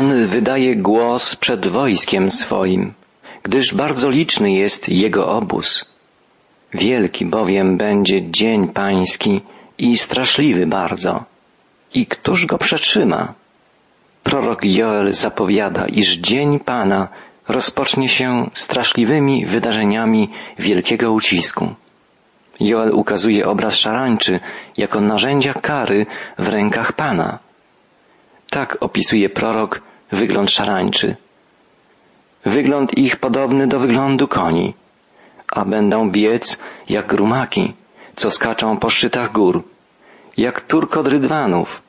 Pan wydaje głos przed wojskiem swoim, gdyż bardzo liczny jest jego obóz. Wielki bowiem będzie dzień pański i straszliwy bardzo. I któż go przetrzyma? Prorok Joel zapowiada, iż dzień Pana rozpocznie się straszliwymi wydarzeniami wielkiego ucisku. Joel ukazuje obraz szarańczy jako narzędzia kary w rękach Pana. Tak opisuje prorok wygląd szarańczy. Wygląd ich podobny do wyglądu koni, a będą biec jak rumaki, co skaczą po szczytach gór, jak turkot rydwanów,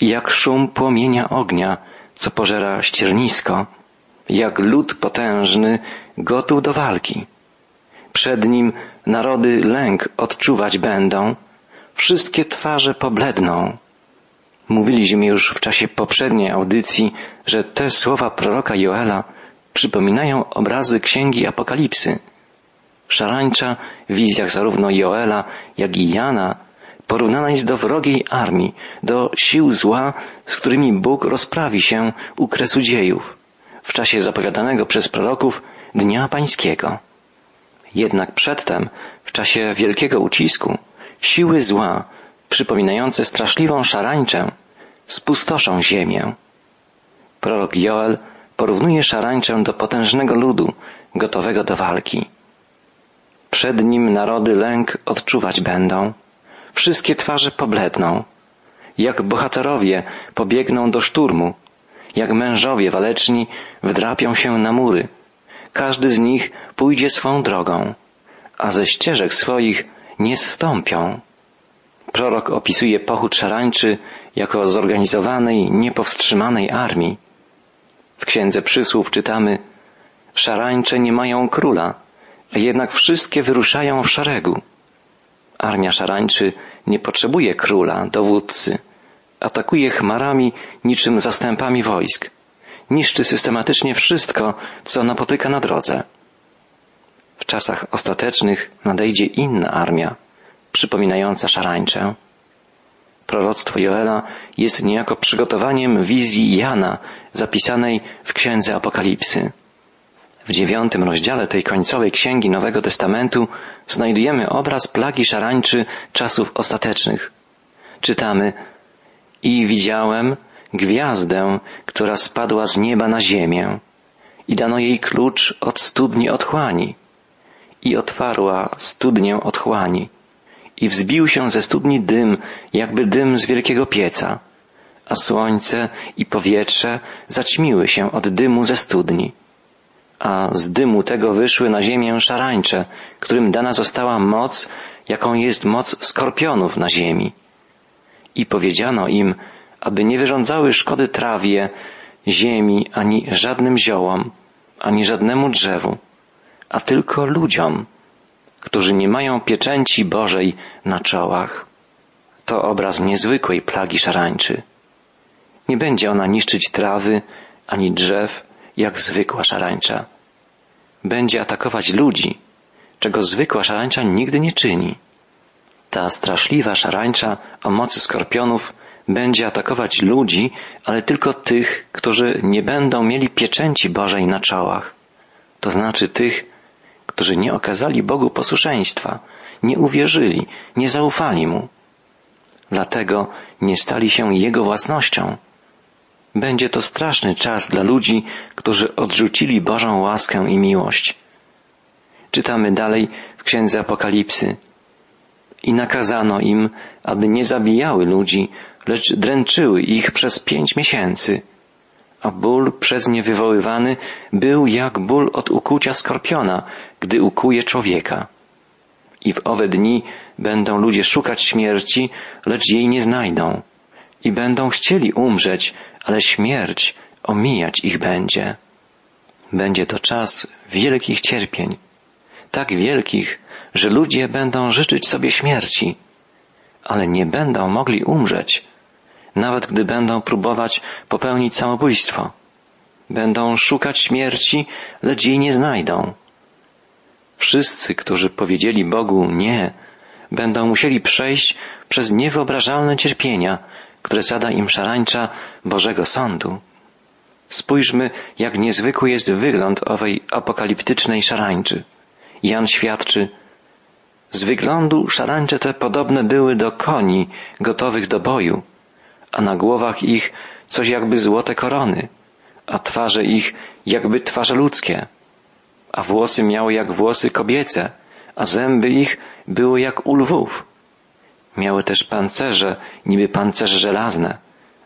jak szum płomienia ognia, co pożera ściernisko, jak lud potężny, gotów do walki. Przed nim narody lęk odczuwać będą, wszystkie twarze pobledną. Mówiliśmy już w czasie poprzedniej audycji, że te słowa proroka Joela przypominają obrazy księgi Apokalipsy. Szarańcza w wizjach zarówno Joela, jak i Jana porównana jest do wrogiej armii, do sił zła, z którymi Bóg rozprawi się u kresu dziejów, w czasie zapowiadanego przez proroków Dnia Pańskiego. Jednak przedtem, w czasie wielkiego ucisku, siły zła, przypominające straszliwą szarańczę, spustoszą ziemię. Prorok Joel porównuje szarańczę do potężnego ludu, gotowego do walki. Przed nim narody lęk odczuwać będą, wszystkie twarze pobledną, jak bohaterowie pobiegną do szturmu, jak mężowie waleczni wdrapią się na mury, każdy z nich pójdzie swą drogą, a ze ścieżek swoich nie zstąpią. Prorok opisuje pochód szarańczy jako zorganizowanej, niepowstrzymanej armii. W Księdze Przysłów czytamy Szarańcze nie mają króla, a jednak wszystkie wyruszają w szeregu. Armia szarańczy nie potrzebuje króla, dowódcy. Atakuje chmarami niczym zastępami wojsk. Niszczy systematycznie wszystko, co napotyka na drodze. W czasach ostatecznych nadejdzie inna armia, przypominająca szarańczę. Proroctwo Joela jest niejako przygotowaniem wizji Jana zapisanej w Księdze Apokalipsy. W dziewiątym rozdziale tej końcowej księgi Nowego Testamentu znajdujemy obraz plagi szarańczy czasów ostatecznych. Czytamy I widziałem gwiazdę, która spadła z nieba na ziemię i dano jej klucz od studni otchłani i otwarła studnię otchłani i wzbił się ze studni dym, jakby dym z wielkiego pieca, a słońce i powietrze zaćmiły się od dymu ze studni a z dymu tego wyszły na ziemię szarańcze, którym dana została moc, jaką jest moc skorpionów na ziemi. I powiedziano im, aby nie wyrządzały szkody trawie, ziemi, ani żadnym ziołom, ani żadnemu drzewu, a tylko ludziom, którzy nie mają pieczęci Bożej na czołach. To obraz niezwykłej plagi szarańczy. Nie będzie ona niszczyć trawy ani drzew, jak zwykła szarańcza. Będzie atakować ludzi, czego zwykła szarańcza nigdy nie czyni. Ta straszliwa szarańcza o mocy skorpionów będzie atakować ludzi, ale tylko tych, którzy nie będą mieli pieczęci Bożej na czołach. To znaczy tych, którzy nie okazali Bogu posłuszeństwa, nie uwierzyli, nie zaufali Mu. Dlatego nie stali się Jego własnością. Będzie to straszny czas dla ludzi, którzy odrzucili Bożą łaskę i miłość. Czytamy dalej w Księdze Apokalipsy. I nakazano im, aby nie zabijały ludzi, lecz dręczyły ich przez pięć miesięcy. A ból przez nie wywoływany był jak ból od ukucia skorpiona, gdy ukuje człowieka. I w owe dni będą ludzie szukać śmierci, lecz jej nie znajdą. I będą chcieli umrzeć, ale śmierć omijać ich będzie. Będzie to czas wielkich cierpień, tak wielkich, że ludzie będą życzyć sobie śmierci, ale nie będą mogli umrzeć, nawet gdy będą próbować popełnić samobójstwo. Będą szukać śmierci, lecz jej nie znajdą. Wszyscy, którzy powiedzieli Bogu nie, będą musieli przejść przez niewyobrażalne cierpienia, które zada im szarańcza Bożego Sądu. Spójrzmy, jak niezwykły jest wygląd owej apokaliptycznej szarańczy. Jan świadczy, z wyglądu szarańcze te podobne były do koni gotowych do boju, a na głowach ich coś jakby złote korony, a twarze ich jakby twarze ludzkie, a włosy miały jak włosy kobiece, a zęby ich były jak u lwów. Miały też pancerze, niby pancerze żelazne,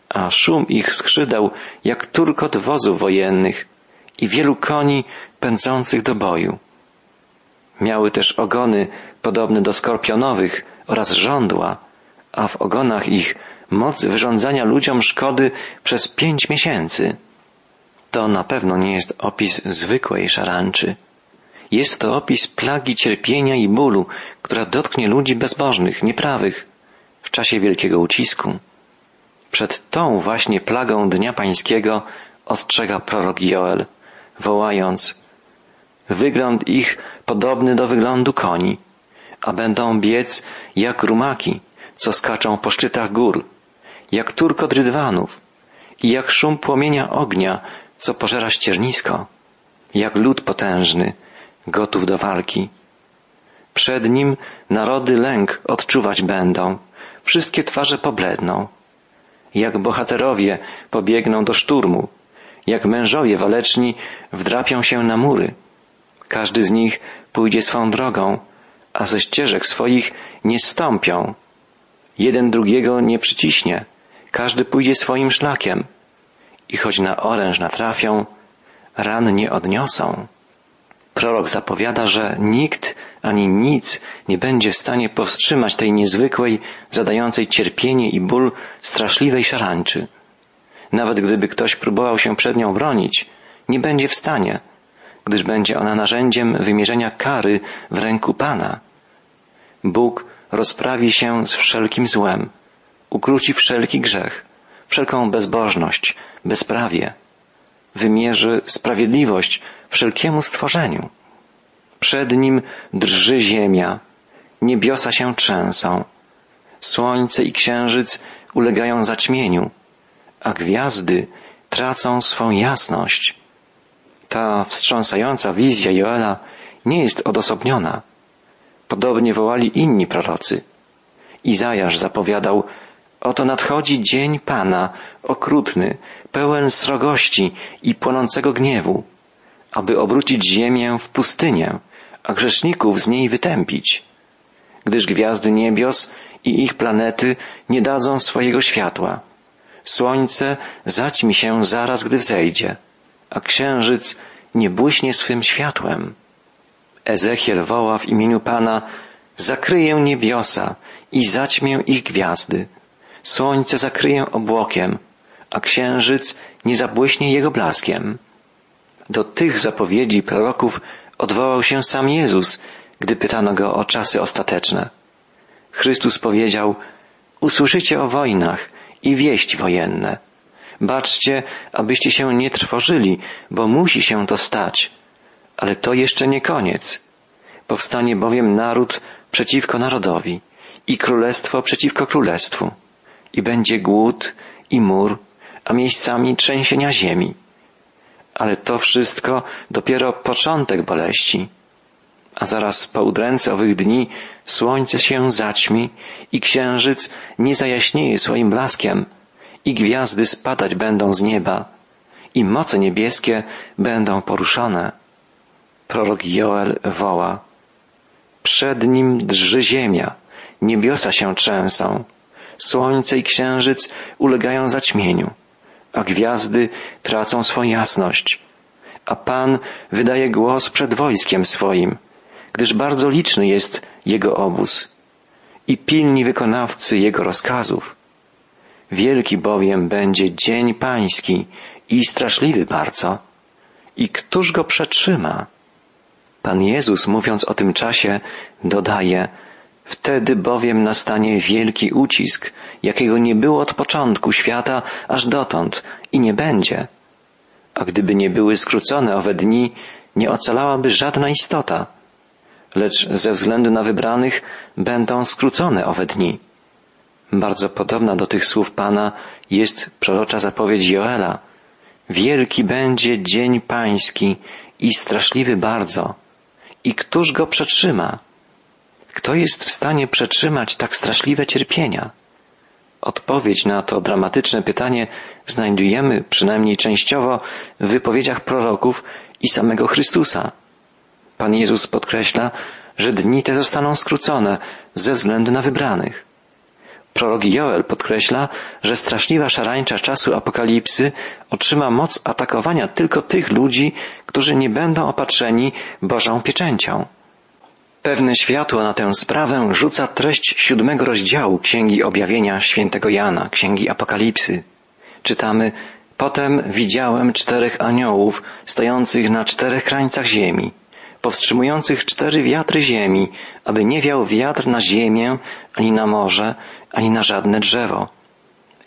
a szum ich skrzydeł jak turkot wozów wojennych i wielu koni pędzących do boju. Miały też ogony podobne do skorpionowych oraz żądła, a w ogonach ich moc wyrządzania ludziom szkody przez pięć miesięcy. To na pewno nie jest opis zwykłej szarańczy. Jest to opis plagi cierpienia i bólu, która dotknie ludzi bezbożnych, nieprawych w czasie wielkiego ucisku. Przed tą właśnie plagą Dnia Pańskiego ostrzega prorok Joel, wołając Wygląd ich podobny do wyglądu koni, a będą biec jak rumaki, co skaczą po szczytach gór, jak turkot rydwanów i jak szum płomienia ognia, co pożera ściernisko, jak lód potężny, gotów do walki. Przed nim narody lęk odczuwać będą, wszystkie twarze pobledną. Jak bohaterowie pobiegną do szturmu, jak mężowie waleczni wdrapią się na mury. Każdy z nich pójdzie swą drogą, a ze ścieżek swoich nie stąpią. Jeden drugiego nie przyciśnie, każdy pójdzie swoim szlakiem i choć na oręż natrafią, ran nie odniosą. Prorok zapowiada, że nikt ani nic nie będzie w stanie powstrzymać tej niezwykłej, zadającej cierpienie i ból straszliwej szarańczy. Nawet gdyby ktoś próbował się przed nią bronić, nie będzie w stanie, gdyż będzie ona narzędziem wymierzenia kary w ręku Pana. Bóg rozprawi się z wszelkim złem, ukróci wszelki grzech, wszelką bezbożność, bezprawie, wymierzy sprawiedliwość wszelkiemu stworzeniu. Przed nim drży ziemia, niebiosa się trzęsą, słońce i księżyc ulegają zaćmieniu, a gwiazdy tracą swą jasność. Ta wstrząsająca wizja Joela nie jest odosobniona. Podobnie wołali inni prorocy. Izajasz zapowiadał, oto nadchodzi dzień Pana, okrutny, pełen srogości i płonącego gniewu, aby obrócić ziemię w pustynię, a grzeszników z niej wytępić. Gdyż gwiazdy niebios i ich planety nie dadzą swojego światła. Słońce zaćmi się zaraz, gdy wzejdzie, a księżyc nie błyśnie swym światłem. Ezechiel woła w imieniu Pana, zakryję niebiosa i zaćmię ich gwiazdy. Słońce zakryję obłokiem, a księżyc nie zabłyśnie jego blaskiem. Do tych zapowiedzi proroków odwołał się sam Jezus, gdy pytano go o czasy ostateczne. Chrystus powiedział, usłyszycie o wojnach i wieść wojenne. Baczcie, abyście się nie trwożyli, bo musi się to stać. Ale to jeszcze nie koniec. Powstanie bowiem naród przeciwko narodowi i królestwo przeciwko królestwu. I będzie głód i mur, a miejscami trzęsienia ziemi. Ale to wszystko dopiero początek boleści. A zaraz po udręce owych dni słońce się zaćmi i księżyc nie zajaśnieje swoim blaskiem i gwiazdy spadać będą z nieba i moce niebieskie będą poruszone. Prorok Joel woła. Przed nim drży ziemia, niebiosa się trzęsą, słońce i księżyc ulegają zaćmieniu a gwiazdy tracą swą jasność. A Pan wydaje głos przed wojskiem swoim, gdyż bardzo liczny jest Jego obóz i pilni wykonawcy Jego rozkazów. Wielki bowiem będzie dzień pański i straszliwy bardzo. I któż go przetrzyma? Pan Jezus, mówiąc o tym czasie, dodaje, Wtedy bowiem nastanie wielki ucisk, jakiego nie było od początku świata aż dotąd i nie będzie. A gdyby nie były skrócone owe dni, nie ocalałaby żadna istota, lecz ze względu na wybranych będą skrócone owe dni. Bardzo podobna do tych słów Pana jest prorocza zapowiedź Joela, Wielki będzie dzień pański i straszliwy bardzo. I któż go przetrzyma? Kto jest w stanie przetrzymać tak straszliwe cierpienia? Odpowiedź na to dramatyczne pytanie znajdujemy przynajmniej częściowo w wypowiedziach proroków i samego Chrystusa. Pan Jezus podkreśla, że dni te zostaną skrócone ze względu na wybranych. Prorok Joel podkreśla, że straszliwa szarańcza czasu apokalipsy otrzyma moc atakowania tylko tych ludzi, którzy nie będą opatrzeni Bożą pieczęcią. Pewne światło na tę sprawę rzuca treść siódmego rozdziału Księgi Objawienia świętego Jana, Księgi Apokalipsy. Czytamy, Potem widziałem czterech aniołów stojących na czterech krańcach ziemi, powstrzymujących cztery wiatry ziemi, aby nie wiał wiatr na ziemię, ani na morze, ani na żadne drzewo.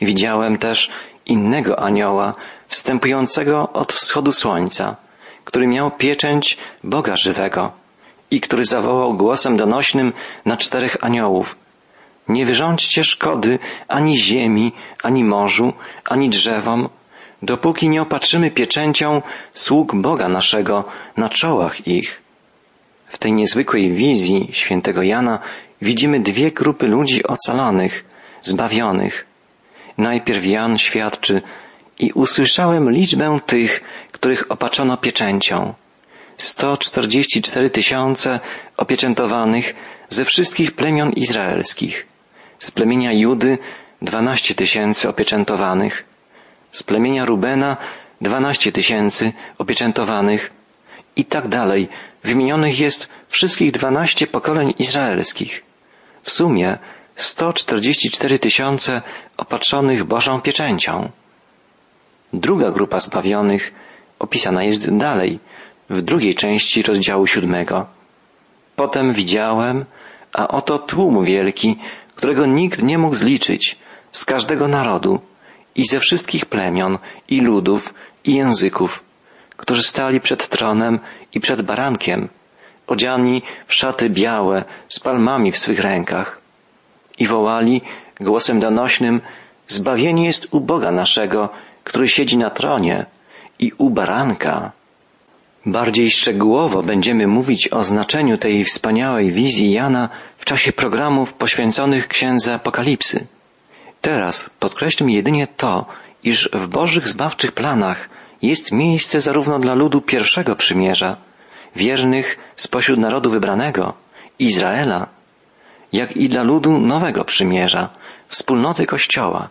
Widziałem też innego anioła, wstępującego od wschodu słońca, który miał pieczęć Boga żywego i który zawołał głosem donośnym na czterech aniołów. Nie wyrządźcie szkody ani ziemi, ani morzu, ani drzewom, dopóki nie opatrzymy pieczęcią sług Boga naszego na czołach ich. W tej niezwykłej wizji świętego Jana widzimy dwie grupy ludzi ocalonych, zbawionych. Najpierw Jan świadczy i usłyszałem liczbę tych, których opaczono pieczęcią. 144 tysiące opieczętowanych ze wszystkich plemion izraelskich. Z plemienia Judy 12 tysięcy opieczętowanych. Z plemienia Rubena 12 tysięcy opieczętowanych. I tak dalej. Wymienionych jest wszystkich 12 pokoleń izraelskich. W sumie 144 tysiące opatrzonych Bożą pieczęcią. Druga grupa zbawionych opisana jest dalej, w drugiej części rozdziału siódmego. Potem widziałem, a oto tłum wielki, którego nikt nie mógł zliczyć, z każdego narodu i ze wszystkich plemion i ludów i języków, którzy stali przed tronem i przed barankiem, odziani w szaty białe, z palmami w swych rękach i wołali głosem donośnym, zbawienie jest u Boga naszego, który siedzi na tronie i u baranka. Bardziej szczegółowo będziemy mówić o znaczeniu tej wspaniałej wizji Jana w czasie programów poświęconych księdze Apokalipsy. Teraz podkreślmy jedynie to, iż w Bożych zbawczych planach jest miejsce zarówno dla ludu pierwszego przymierza, wiernych spośród narodu wybranego, Izraela, jak i dla ludu nowego przymierza, wspólnoty Kościoła,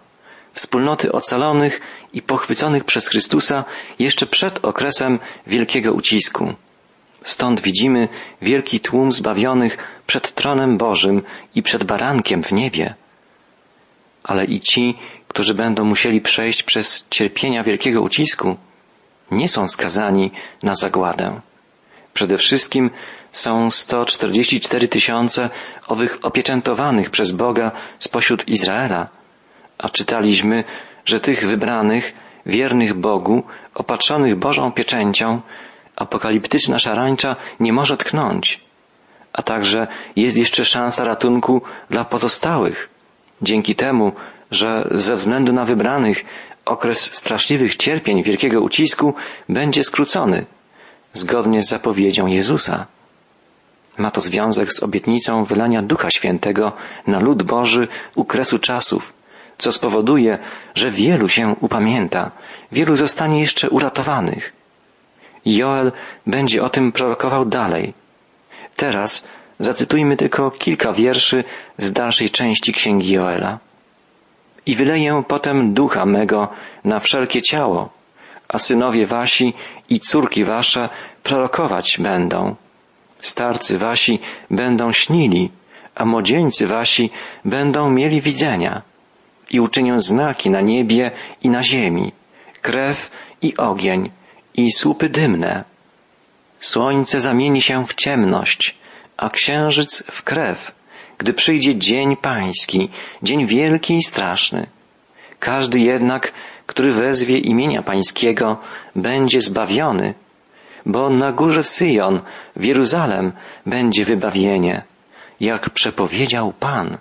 wspólnoty ocalonych i pochwyconych przez Chrystusa jeszcze przed okresem wielkiego ucisku. Stąd widzimy wielki tłum zbawionych przed tronem Bożym i przed barankiem w niebie. Ale i ci, którzy będą musieli przejść przez cierpienia wielkiego ucisku, nie są skazani na zagładę. Przede wszystkim są 144 tysiące owych opieczętowanych przez Boga spośród Izraela, a czytaliśmy, że tych wybranych, wiernych Bogu, opatrzonych Bożą pieczęcią, apokaliptyczna szarańcza nie może tknąć. A także jest jeszcze szansa ratunku dla pozostałych. Dzięki temu, że ze względu na wybranych okres straszliwych cierpień, wielkiego ucisku będzie skrócony, zgodnie z zapowiedzią Jezusa. Ma to związek z obietnicą wylania Ducha Świętego na lud Boży u kresu czasów, co spowoduje, że wielu się upamięta, wielu zostanie jeszcze uratowanych. Joel będzie o tym prorokował dalej. Teraz zacytujmy tylko kilka wierszy z dalszej części księgi Joela. I wyleję potem ducha mego na wszelkie ciało, a synowie wasi i córki wasze prorokować będą. Starcy wasi będą śnili, a młodzieńcy wasi będą mieli widzenia i uczynię znaki na niebie i na ziemi, krew i ogień i słupy dymne. Słońce zamieni się w ciemność, a księżyc w krew, gdy przyjdzie dzień pański, dzień wielki i straszny. Każdy jednak, który wezwie imienia pańskiego, będzie zbawiony, bo na górze Syjon, w Jeruzalem, będzie wybawienie, jak przepowiedział Pan.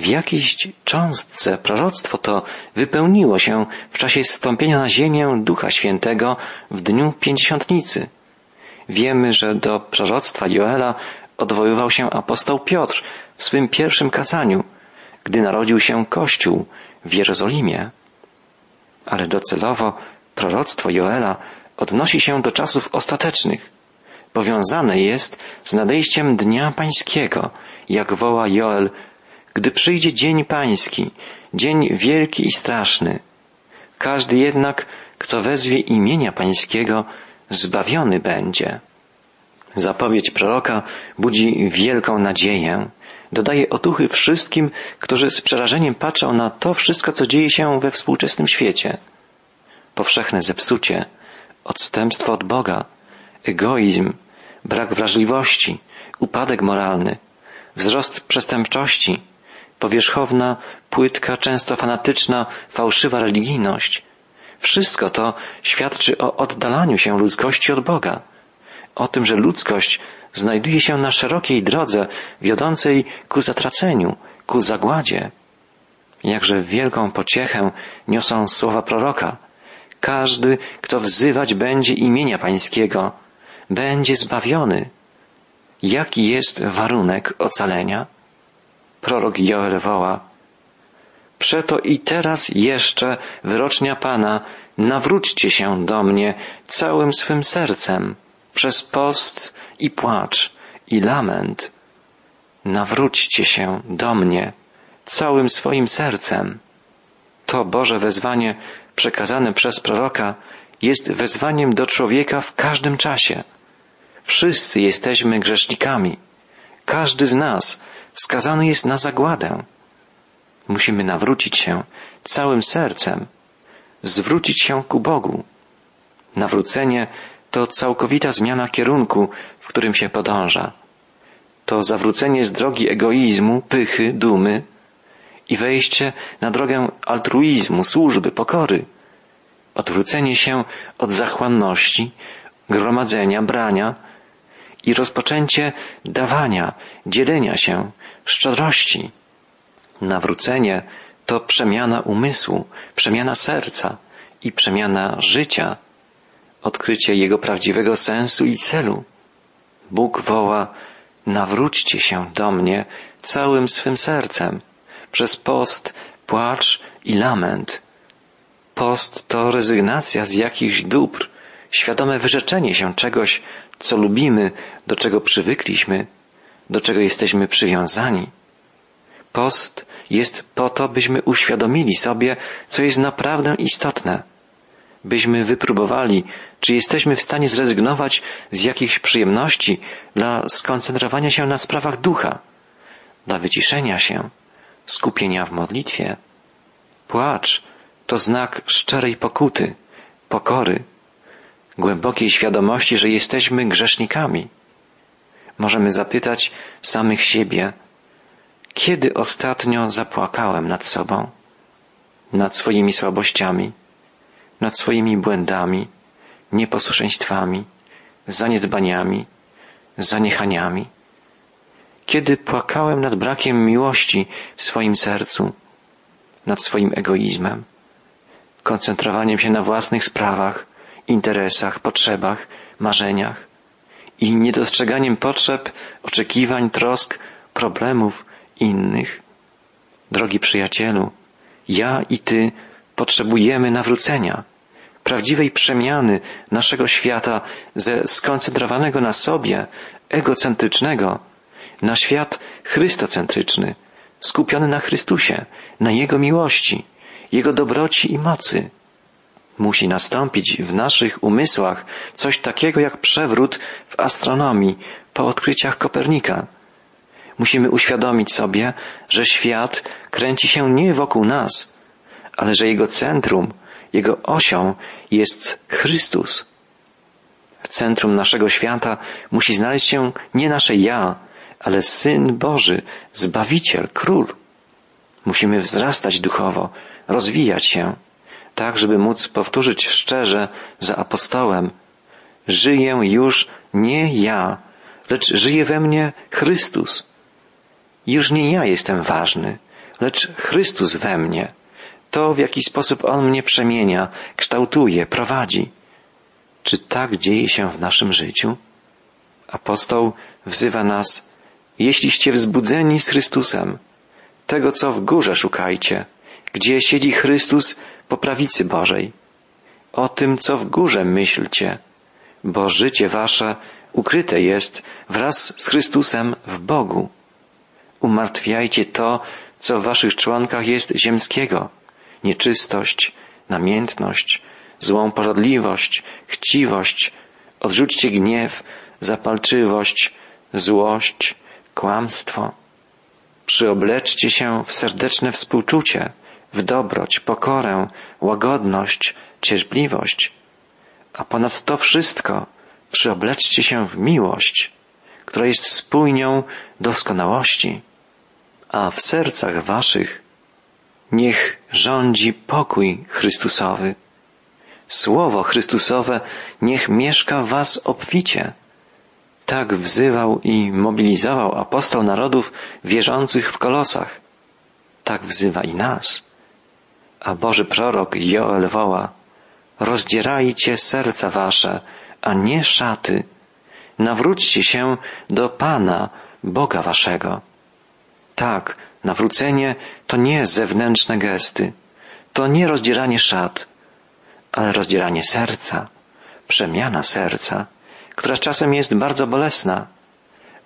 W jakiejś cząstce proroctwo to wypełniło się w czasie stąpienia na ziemię Ducha Świętego w dniu Pięćdziesiątnicy. Wiemy, że do proroctwa Joela odwoływał się apostoł Piotr w swym pierwszym kazaniu, gdy narodził się Kościół w Jerozolimie. Ale docelowo proroctwo Joela odnosi się do czasów ostatecznych. Powiązane jest z nadejściem Dnia Pańskiego, jak woła Joel, gdy przyjdzie dzień Pański, dzień wielki i straszny. Każdy jednak, kto wezwie imienia Pańskiego, zbawiony będzie. Zapowiedź proroka budzi wielką nadzieję. Dodaje otuchy wszystkim, którzy z przerażeniem patrzą na to wszystko, co dzieje się we współczesnym świecie. Powszechne zepsucie, odstępstwo od Boga, egoizm, brak wrażliwości, upadek moralny, wzrost przestępczości, powierzchowna, płytka, często fanatyczna, fałszywa religijność. Wszystko to świadczy o oddalaniu się ludzkości od Boga, o tym, że ludzkość znajduje się na szerokiej drodze wiodącej ku zatraceniu, ku zagładzie. Jakże wielką pociechę niosą słowa proroka. Każdy, kto wzywać będzie imienia Pańskiego, będzie zbawiony. Jaki jest warunek ocalenia? Prorok Joel woła, Przeto i teraz jeszcze, wyrocznia Pana, nawróćcie się do mnie całym swym sercem, przez post i płacz i lament. Nawróćcie się do mnie całym swoim sercem. To Boże wezwanie przekazane przez proroka jest wezwaniem do człowieka w każdym czasie. Wszyscy jesteśmy grzesznikami. Każdy z nas skazany jest na zagładę. Musimy nawrócić się całym sercem, zwrócić się ku Bogu. Nawrócenie to całkowita zmiana kierunku, w którym się podąża. To zawrócenie z drogi egoizmu, pychy, dumy i wejście na drogę altruizmu, służby, pokory. Odwrócenie się od zachłanności, gromadzenia, brania i rozpoczęcie dawania, dzielenia się, szczodrości. Nawrócenie to przemiana umysłu, przemiana serca i przemiana życia, odkrycie jego prawdziwego sensu i celu. Bóg woła, nawróćcie się do mnie całym swym sercem, przez post, płacz i lament. Post to rezygnacja z jakichś dóbr, świadome wyrzeczenie się czegoś, co lubimy, do czego przywykliśmy, do czego jesteśmy przywiązani. Post jest po to, byśmy uświadomili sobie, co jest naprawdę istotne, byśmy wypróbowali, czy jesteśmy w stanie zrezygnować z jakichś przyjemności dla skoncentrowania się na sprawach ducha, dla wyciszenia się, skupienia w modlitwie. Płacz to znak szczerej pokuty, pokory, głębokiej świadomości, że jesteśmy grzesznikami. Możemy zapytać samych siebie, kiedy ostatnio zapłakałem nad sobą, nad swoimi słabościami, nad swoimi błędami, nieposłuszeństwami, zaniedbaniami, zaniechaniami? Kiedy płakałem nad brakiem miłości w swoim sercu, nad swoim egoizmem, koncentrowaniem się na własnych sprawach, interesach, potrzebach, marzeniach i niedostrzeganiem potrzeb, oczekiwań, trosk, problemów innych. Drogi przyjacielu, ja i ty potrzebujemy nawrócenia, prawdziwej przemiany naszego świata ze skoncentrowanego na sobie, egocentrycznego, na świat chrystocentryczny, skupiony na Chrystusie, na Jego miłości, Jego dobroci i mocy musi nastąpić w naszych umysłach coś takiego jak przewrót w astronomii po odkryciach Kopernika. Musimy uświadomić sobie, że świat kręci się nie wokół nas, ale że jego centrum, jego osią jest Chrystus. W centrum naszego świata musi znaleźć się nie nasze ja, ale Syn Boży, Zbawiciel, Król. Musimy wzrastać duchowo, rozwijać się tak żeby móc powtórzyć szczerze za apostołem, żyję już nie ja, lecz żyje we mnie Chrystus. Już nie ja jestem ważny, lecz Chrystus we mnie. To, w jaki sposób On mnie przemienia, kształtuje, prowadzi. Czy tak dzieje się w naszym życiu? Apostoł wzywa nas, jeśliście wzbudzeni z Chrystusem, tego co w górze szukajcie, gdzie siedzi Chrystus po prawicy Bożej. O tym, co w górze myślcie, bo życie wasze ukryte jest wraz z Chrystusem w Bogu. Umartwiajcie to, co w waszych członkach jest ziemskiego, nieczystość, namiętność, złą pożadliwość, chciwość, odrzućcie gniew, zapalczywość, złość, kłamstwo. Przyobleczcie się w serdeczne współczucie, w dobroć, pokorę, łagodność, cierpliwość, a ponad to wszystko przyobleczcie się w miłość, która jest spójnią doskonałości, a w sercach waszych niech rządzi pokój Chrystusowy. Słowo Chrystusowe niech mieszka w was obficie. Tak wzywał i mobilizował apostoł narodów wierzących w kolosach. Tak wzywa i nas. A Boży prorok Joel woła, rozdzierajcie serca wasze, a nie szaty. Nawróćcie się do Pana, Boga waszego. Tak, nawrócenie to nie zewnętrzne gesty, to nie rozdzieranie szat, ale rozdzieranie serca, przemiana serca, która czasem jest bardzo bolesna,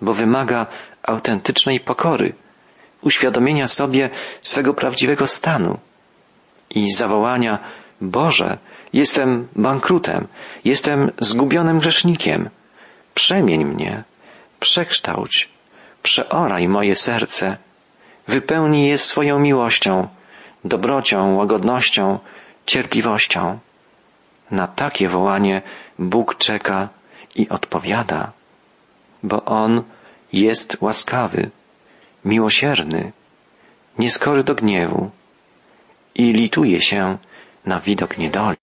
bo wymaga autentycznej pokory, uświadomienia sobie swego prawdziwego stanu i zawołania Boże, jestem bankrutem, jestem zgubionym grzesznikiem. Przemień mnie, przekształć, przeoraj moje serce, wypełnij je swoją miłością, dobrocią, łagodnością, cierpliwością. Na takie wołanie Bóg czeka i odpowiada, bo On jest łaskawy, miłosierny, nieskory do gniewu i lituje się na widok niedoli.